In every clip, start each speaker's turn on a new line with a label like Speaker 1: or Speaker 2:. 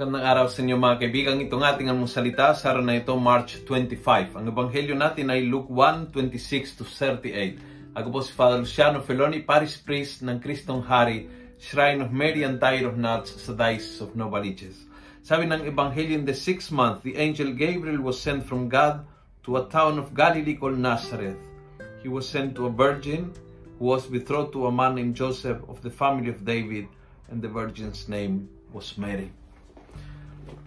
Speaker 1: Magandang araw sa inyo mga kaibigan. Ito ng ating ang salita sa araw na ito, March 25. Ang ebanghelyo natin ay Luke 1, 26 to 38. Ako po si Father Luciano Feloni, Paris Priest ng Kristong Hari, Shrine of Mary and Tire of Nuts sa Diocese of Novaliches. Sabi ng ebanghelyo in the sixth month, the angel Gabriel was sent from God to a town of Galilee called Nazareth. He was sent to a virgin who was betrothed to a man named Joseph of the family of David, and the virgin's name was Mary.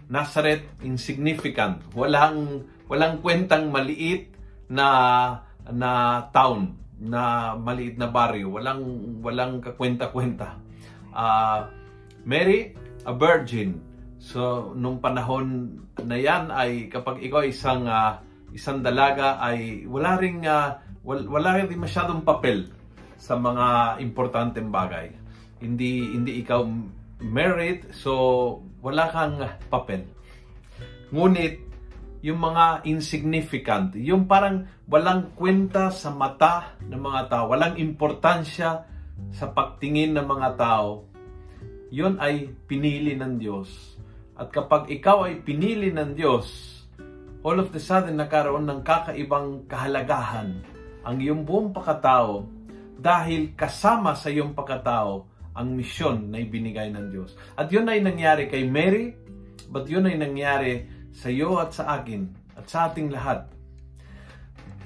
Speaker 1: Nazareth insignificant. Walang walang kwentang maliit na na town, na maliit na baryo. Walang walang kakwenta-kwenta. Uh, Mary, a virgin. So nung panahon na 'yan ay kapag ikaw isang uh, isang dalaga ay wala ring uh, wala rin masyadong papel sa mga importanteng bagay. Hindi hindi ikaw married so wala kang papel. Ngunit, yung mga insignificant, yung parang walang kwenta sa mata ng mga tao, walang importansya sa pagtingin ng mga tao, yon ay pinili ng Diyos. At kapag ikaw ay pinili ng Diyos, all of the sudden nakaroon ng kakaibang kahalagahan ang iyong buong pagkatao dahil kasama sa iyong pagkatao ang misyon na ibinigay ng Diyos. At yun ay nangyari kay Mary, but yun ay nangyari sa iyo at sa akin at sa ating lahat.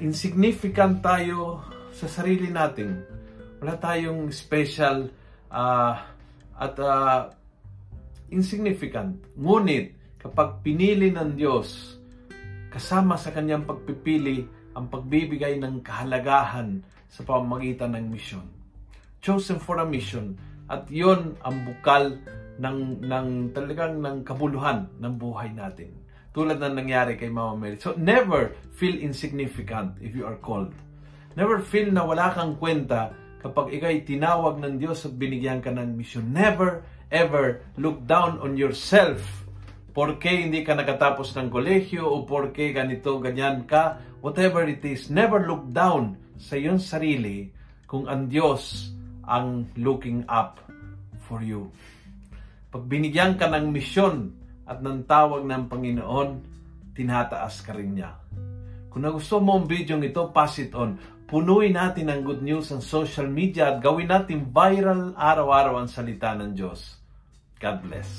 Speaker 1: Insignificant tayo sa sarili natin. Wala tayong special uh, at uh, insignificant. Ngunit, kapag pinili ng Diyos, kasama sa kanyang pagpipili ang pagbibigay ng kahalagahan sa pamamagitan ng misyon. Chosen for a mission at yon ang bukal ng, ng talagang ng kabuluhan ng buhay natin. Tulad ng nangyari kay Mama Mary. So never feel insignificant if you are called. Never feel na wala kang kwenta kapag ikaw ay tinawag ng Diyos at binigyan ka ng misyon. Never ever look down on yourself porque hindi ka nakatapos ng kolehiyo o porque ganito, ganyan ka, whatever it is, never look down sa iyong sarili kung ang Diyos ang looking up for you. Pag binigyan ka ng misyon at ng tawag ng Panginoon, tinataas ka rin niya. Kung nagustuhan mo ang video ito, pass it on. Punuin natin ang good news ang social media at gawin natin viral araw-araw ang salita ng Diyos. God bless.